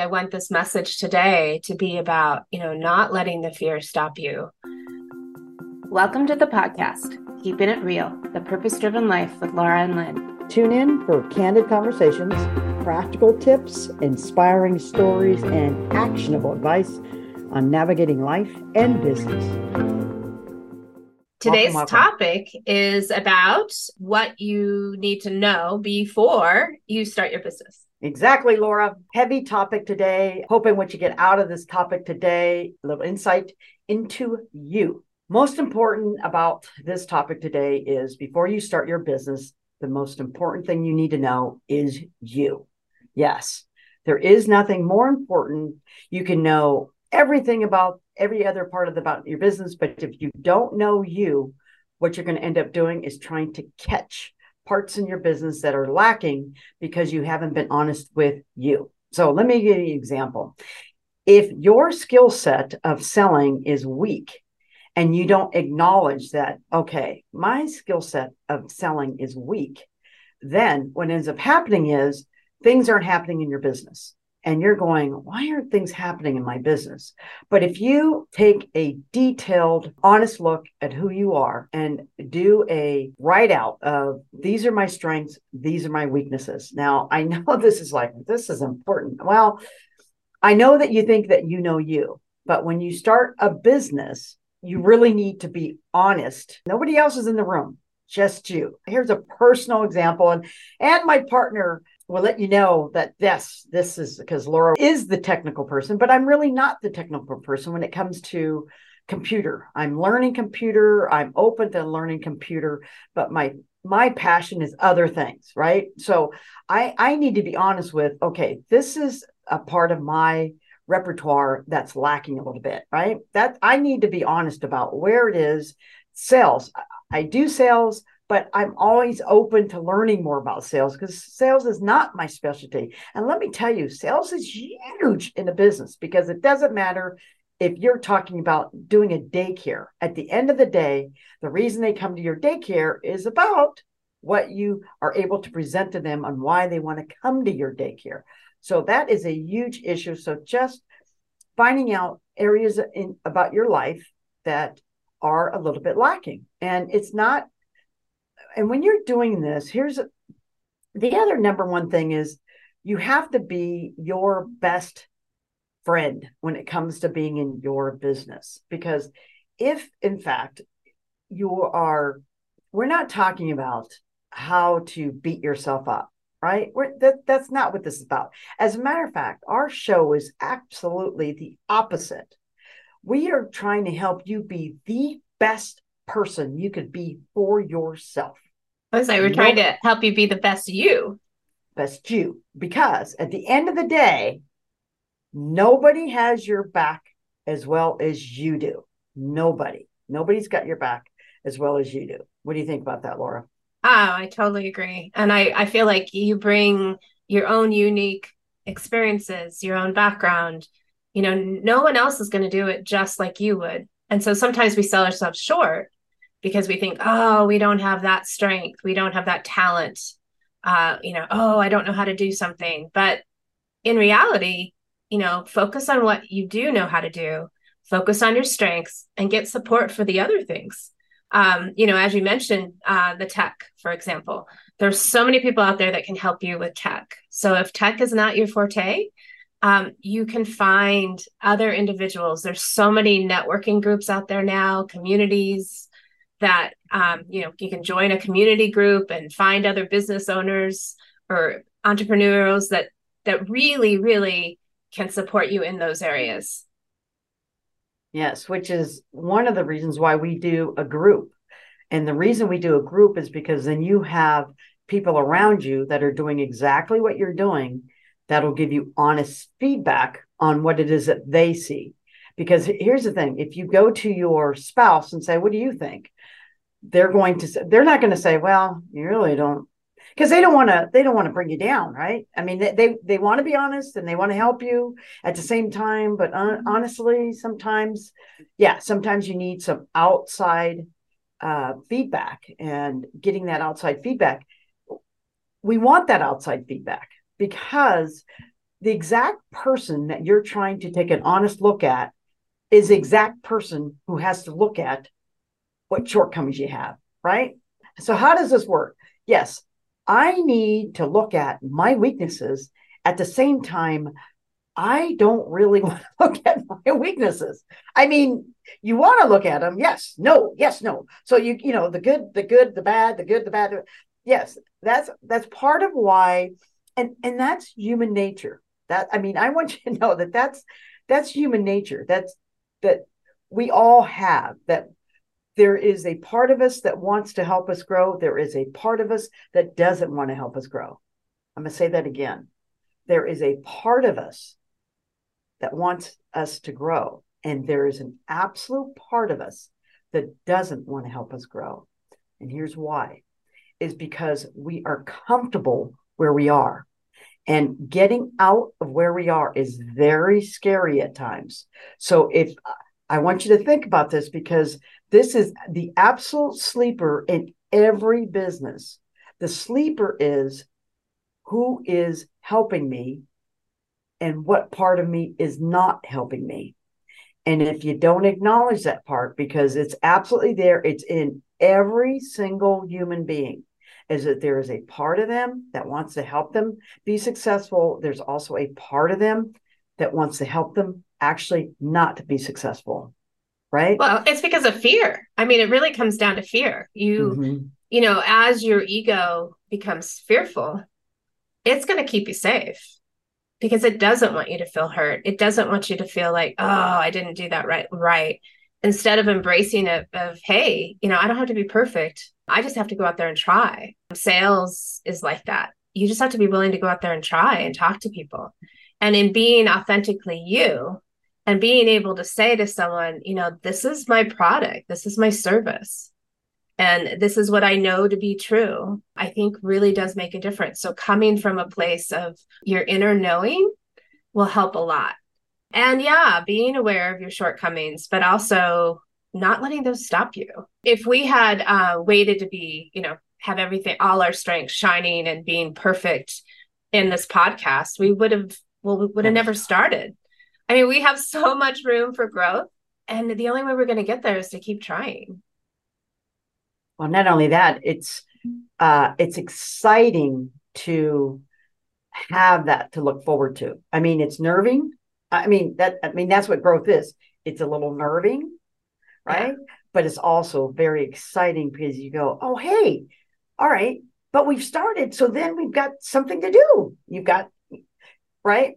I want this message today to be about, you know, not letting the fear stop you. Welcome to the podcast, Keeping It Real, the purpose driven life with Laura and Lynn. Tune in for candid conversations, practical tips, inspiring stories, and actionable advice on navigating life and business. Today's welcome, welcome. topic is about what you need to know before you start your business. Exactly, Laura. Heavy topic today. Hoping what you get out of this topic today, a little insight into you. Most important about this topic today is before you start your business, the most important thing you need to know is you. Yes, there is nothing more important. You can know everything about every other part of the, about your business, but if you don't know you, what you're going to end up doing is trying to catch parts in your business that are lacking because you haven't been honest with you. So let me give you an example. If your skill set of selling is weak and you don't acknowledge that, okay, my skill set of selling is weak, then what ends up happening is things aren't happening in your business and you're going, why aren't things happening in my business? But if you take a detailed, honest look at who you are and do a write out of these are my strengths, these are my weaknesses. Now, I know this is like, this is important. Well, I know that you think that you know you, but when you start a business, you really need to be honest. Nobody else is in the room just you. Here's a personal example, and and my partner will let you know that yes, this is because Laura is the technical person, but I'm really not the technical person when it comes to computer. I'm learning computer. I'm open to learning computer, but my my passion is other things, right? So I I need to be honest with okay, this is a part of my repertoire that's lacking a little bit, right? That I need to be honest about where it is. Sales. I do sales, but I'm always open to learning more about sales because sales is not my specialty. And let me tell you, sales is huge in a business because it doesn't matter if you're talking about doing a daycare. At the end of the day, the reason they come to your daycare is about what you are able to present to them and why they want to come to your daycare. So that is a huge issue. So just finding out areas in about your life that are a little bit lacking. And it's not, and when you're doing this, here's the other number one thing is you have to be your best friend when it comes to being in your business. Because if, in fact, you are, we're not talking about how to beat yourself up, right? We're, that, that's not what this is about. As a matter of fact, our show is absolutely the opposite we are trying to help you be the best person you could be for yourself. I was like, we're trying to help you be the best you. Best you. Because at the end of the day, nobody has your back as well as you do. Nobody. Nobody's got your back as well as you do. What do you think about that, Laura? Oh, I totally agree. And I, I feel like you bring your own unique experiences, your own background, you know no one else is going to do it just like you would. And so sometimes we sell ourselves short because we think oh we don't have that strength. We don't have that talent. Uh you know oh i don't know how to do something. But in reality you know focus on what you do know how to do. Focus on your strengths and get support for the other things. Um, you know as you mentioned uh, the tech for example there's so many people out there that can help you with tech. So if tech is not your forte um, you can find other individuals. There's so many networking groups out there now, communities that um, you know you can join a community group and find other business owners or entrepreneurs that that really really can support you in those areas. Yes, which is one of the reasons why we do a group. And the reason we do a group is because then you have people around you that are doing exactly what you're doing that'll give you honest feedback on what it is that they see. Because here's the thing if you go to your spouse and say, What do you think? They're going to say, they're not going to say, Well, you really don't because they don't want to they don't want to bring you down right i mean they they, they want to be honest and they want to help you at the same time but un- honestly sometimes yeah sometimes you need some outside uh, feedback and getting that outside feedback we want that outside feedback because the exact person that you're trying to take an honest look at is the exact person who has to look at what shortcomings you have, right? So, how does this work? Yes, I need to look at my weaknesses. At the same time, I don't really want to look at my weaknesses. I mean, you want to look at them. Yes, no, yes, no. So you, you know, the good, the good, the bad, the good, the bad. Yes, that's that's part of why, and and that's human nature. That I mean, I want you to know that that's that's human nature. That's that we all have that there is a part of us that wants to help us grow. There is a part of us that doesn't want to help us grow. I'm going to say that again. There is a part of us that wants us to grow, and there is an absolute part of us that doesn't want to help us grow. And here's why is because we are comfortable where we are. And getting out of where we are is very scary at times. So if I want you to think about this because this is the absolute sleeper in every business. The sleeper is who is helping me and what part of me is not helping me. And if you don't acknowledge that part, because it's absolutely there, it's in every single human being is that there is a part of them that wants to help them be successful. There's also a part of them that wants to help them actually not to be successful. Right. Well, it's because of fear. I mean, it really comes down to fear. You, mm-hmm. you know, as your ego becomes fearful, it's going to keep you safe because it doesn't want you to feel hurt. It doesn't want you to feel like, oh, I didn't do that right. Right. Instead of embracing it of, hey, you know, I don't have to be perfect. I just have to go out there and try. Sales is like that. You just have to be willing to go out there and try and talk to people. And in being authentically you and being able to say to someone, you know, this is my product, this is my service, and this is what I know to be true, I think really does make a difference. So coming from a place of your inner knowing will help a lot. And yeah, being aware of your shortcomings, but also not letting those stop you. If we had uh, waited to be, you know, have everything, all our strengths shining and being perfect in this podcast, we would have, well, we would have never started. I mean, we have so much room for growth. And the only way we're going to get there is to keep trying. Well, not only that, it's uh, it's exciting to have that to look forward to. I mean, it's nerving. I mean that. I mean that's what growth is. It's a little nerving, right? Yeah. But it's also very exciting because you go, oh, hey, all right, but we've started. So then we've got something to do. You've got, right?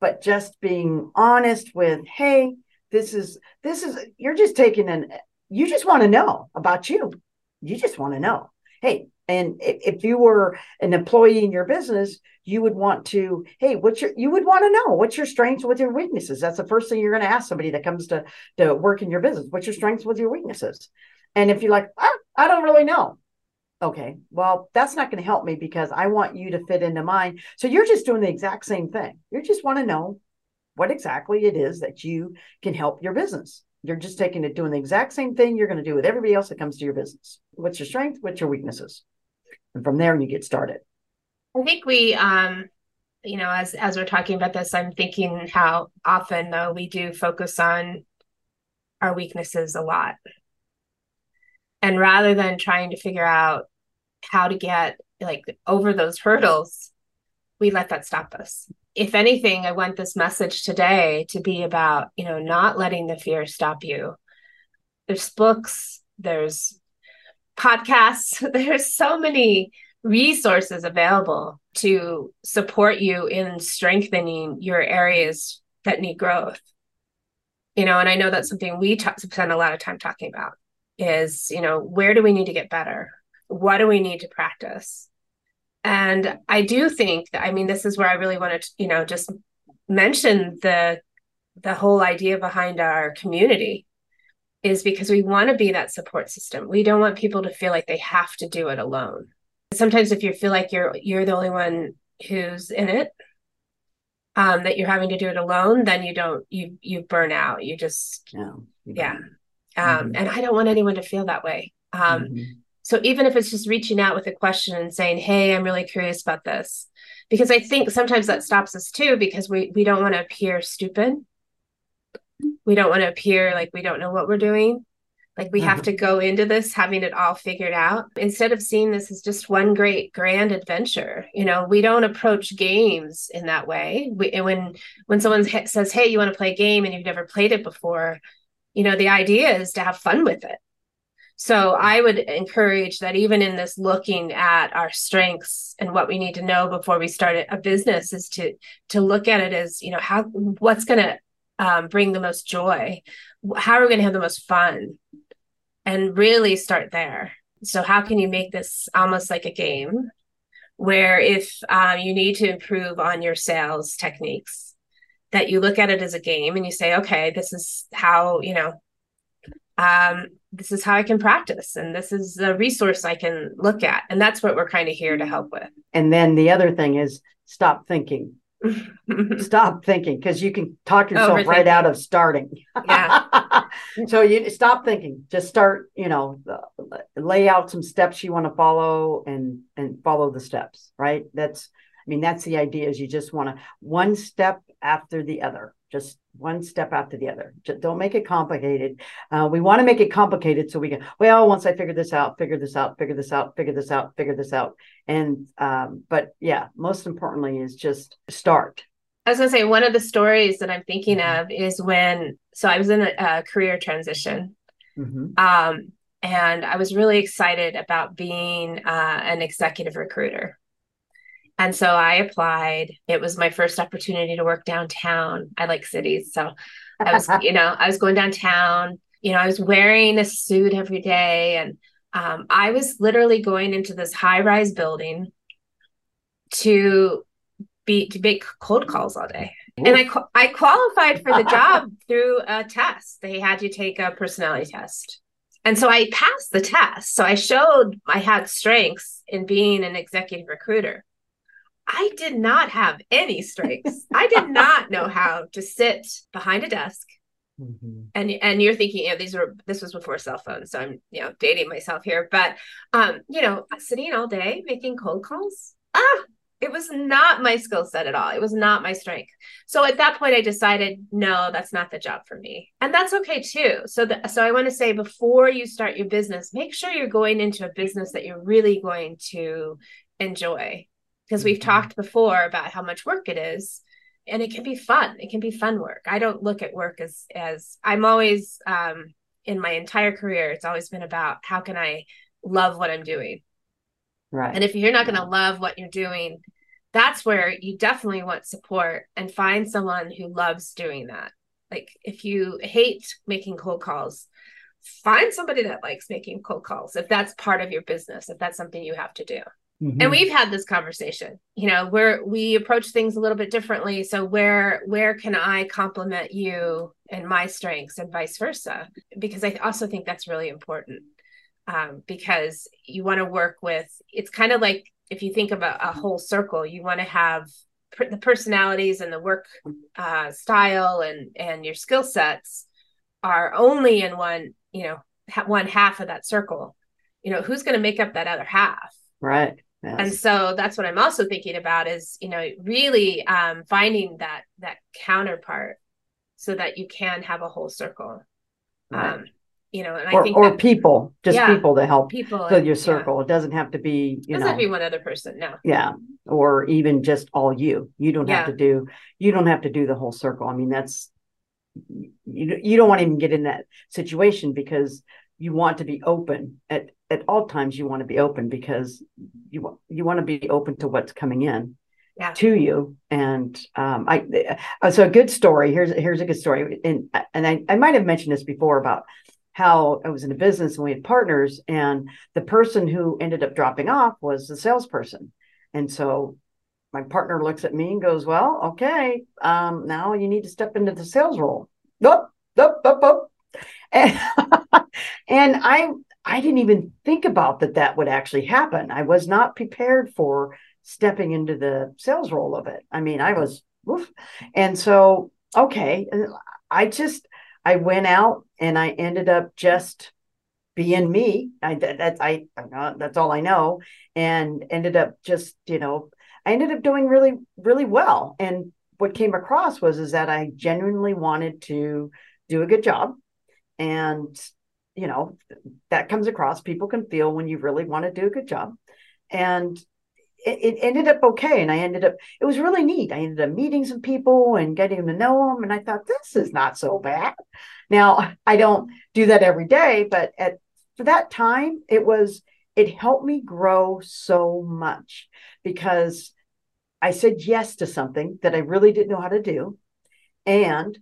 But just being honest with, hey, this is, this is, you're just taking an, you just want to know about you. You just want to know, hey, and if you were an employee in your business, you would want to, hey, what's your, you would want to know what's your strengths, with your weaknesses. That's the first thing you're going to ask somebody that comes to, to work in your business. What's your strengths, with your weaknesses? And if you're like, ah, I don't really know. Okay, well, that's not going to help me because I want you to fit into mine. So you're just doing the exact same thing. You just want to know what exactly it is that you can help your business. You're just taking it, doing the exact same thing you're going to do with everybody else that comes to your business. What's your strength? What's your weaknesses? And from there you get started. I think we um you know as as we're talking about this i'm thinking how often though we do focus on our weaknesses a lot. And rather than trying to figure out how to get like over those hurdles we let that stop us. If anything i want this message today to be about you know not letting the fear stop you. There's books there's podcasts. There's so many resources available to support you in strengthening your areas that need growth. You know, and I know that's something we t- spend a lot of time talking about is, you know, where do we need to get better? What do we need to practice? And I do think that, I mean, this is where I really want to, you know, just mention the the whole idea behind our community is because we want to be that support system. We don't want people to feel like they have to do it alone. Sometimes if you feel like you're you're the only one who's in it, um, that you're having to do it alone, then you don't you you burn out. You just yeah. yeah. Um, mm-hmm. and I don't want anyone to feel that way. Um, mm-hmm. so even if it's just reaching out with a question and saying, Hey, I'm really curious about this, because I think sometimes that stops us too because we we don't want to appear stupid. We don't want to appear like we don't know what we're doing. Like we have mm-hmm. to go into this having it all figured out instead of seeing this as just one great grand adventure. You know, we don't approach games in that way. We, when when someone says, "Hey, you want to play a game?" and you've never played it before, you know, the idea is to have fun with it. So I would encourage that even in this looking at our strengths and what we need to know before we start a business is to to look at it as you know how what's going to um, bring the most joy, how are we going to have the most fun, and really start there. So how can you make this almost like a game, where if um, you need to improve on your sales techniques, that you look at it as a game and you say, okay, this is how you know um, this is how I can practice and this is a resource I can look at. And that's what we're kind of here to help with. And then the other thing is stop thinking. stop thinking because you can talk yourself right out of starting. Yeah. so you stop thinking. Just start, you know, lay out some steps you want to follow and and follow the steps, right? That's I mean that's the idea is you just want to one step after the other just one step after the other. Just don't make it complicated. Uh, we want to make it complicated so we can, well, once I figure this out, figure this out, figure this out, figure this out, figure this out. And, um, but yeah, most importantly is just start. I was going to say, one of the stories that I'm thinking mm-hmm. of is when, so I was in a, a career transition. Mm-hmm. Um, and I was really excited about being uh, an executive recruiter. And so I applied. It was my first opportunity to work downtown. I like cities. So I was, you know, I was going downtown. You know, I was wearing a suit every day. And um, I was literally going into this high rise building to be to make cold calls all day. Ooh. And I I qualified for the job through a test. They had you take a personality test. And so I passed the test. So I showed I had strengths in being an executive recruiter. I did not have any strengths. I did not know how to sit behind a desk. Mm-hmm. And and you're thinking, you know, these were this was before cell phones, so I'm you know dating myself here. But um, you know, sitting all day making cold calls, ah, it was not my skill set at all. It was not my strength. So at that point, I decided, no, that's not the job for me, and that's okay too. So the, so I want to say before you start your business, make sure you're going into a business that you're really going to enjoy because we've mm-hmm. talked before about how much work it is and it can be fun. It can be fun work. I don't look at work as as i'm always um in my entire career it's always been about how can i love what i'm doing? Right. And if you're not going to love what you're doing that's where you definitely want support and find someone who loves doing that. Like if you hate making cold calls find somebody that likes making cold calls if that's part of your business if that's something you have to do Mm-hmm. And we've had this conversation. You know, where we approach things a little bit differently. So where where can I complement you and my strengths and vice versa? Because I also think that's really important. Um, because you want to work with it's kind of like if you think about a whole circle, you want to have pr- the personalities and the work uh, style and and your skill sets are only in one, you know, ha- one half of that circle. You know, who's going to make up that other half? Right Yes. And so that's what I'm also thinking about is, you know, really um, finding that that counterpart so that you can have a whole circle. Right. Um, you know, and or, I think or that, people, just yeah, people to help people fill your circle. Yeah. It doesn't have to be, you doesn't know, be one other person. No. Yeah. Or even just all you. You don't yeah. have to do, you don't have to do the whole circle. I mean, that's you, you don't want to even get in that situation because you want to be open at at all times you want to be open because you you want to be open to what's coming in yeah. to you and um i uh, so a good story here's here's a good story and and i, I might have mentioned this before about how i was in a business and we had partners and the person who ended up dropping off was the salesperson and so my partner looks at me and goes well okay um now you need to step into the sales role nope nope nope, nope. And, and I I didn't even think about that that would actually happen. I was not prepared for stepping into the sales role of it. I mean, I was, oof. and so okay, uh, I just I went out and I ended up just being me. I that I that's all I know, and ended up just you know I ended up doing really, really well. And what came across was is that I genuinely wanted to do a good job. And, you know, that comes across. People can feel when you really want to do a good job. And it, it, ended up okay. And I ended up, it was really neat. I ended up meeting some people and getting to know them. And I thought, this is not so bad. Now, I don't do that every day, but at for that time, it was, it helped me grow so much because I said yes to something that I really didn't know how to do. And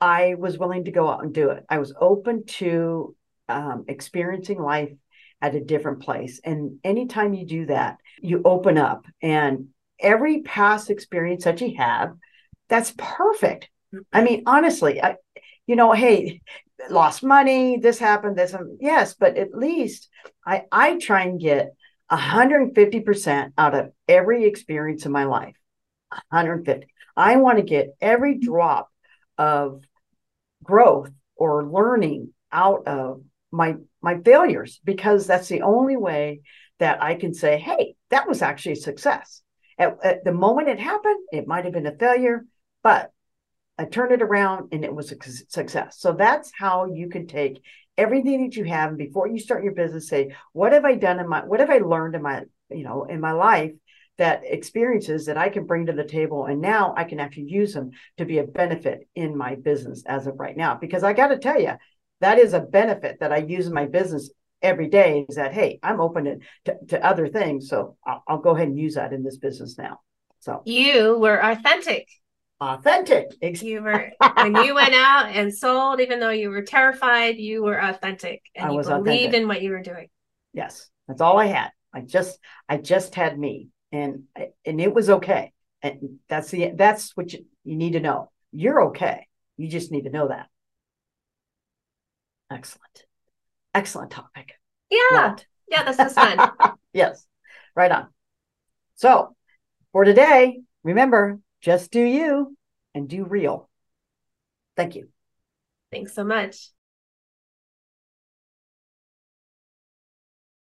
I was willing to go out and do it. I was open to um, experiencing life at a different place. And anytime you do that, you open up. And every past experience that you have, that's perfect. I mean, honestly, I, you know, hey, lost money, this happened, this, yes, but at least I, I try and get 150% out of every experience in my life. 150. I want to get every drop of growth or learning out of my my failures because that's the only way that I can say, hey, that was actually a success. At, at the moment it happened, it might have been a failure, but I turned it around and it was a success. So that's how you can take everything that you have and before you start your business, say, what have I done in my what have I learned in my, you know, in my life that experiences that I can bring to the table. And now I can actually use them to be a benefit in my business as of right now. Because I got to tell you, that is a benefit that I use in my business every day is that, hey, I'm open to, to, other things. So I'll, I'll go ahead and use that in this business now. So you were authentic authentic. You were when you went out and sold, even though you were terrified, you were authentic and I you believed authentic. in what you were doing. Yes, that's all I had. I just I just had me, and and it was okay. And that's the that's what you, you need to know. You're okay. You just need to know that. Excellent, excellent topic. Yeah, yeah, this is fun. yes, right on. So for today, remember just do you and do real. Thank you. Thanks so much.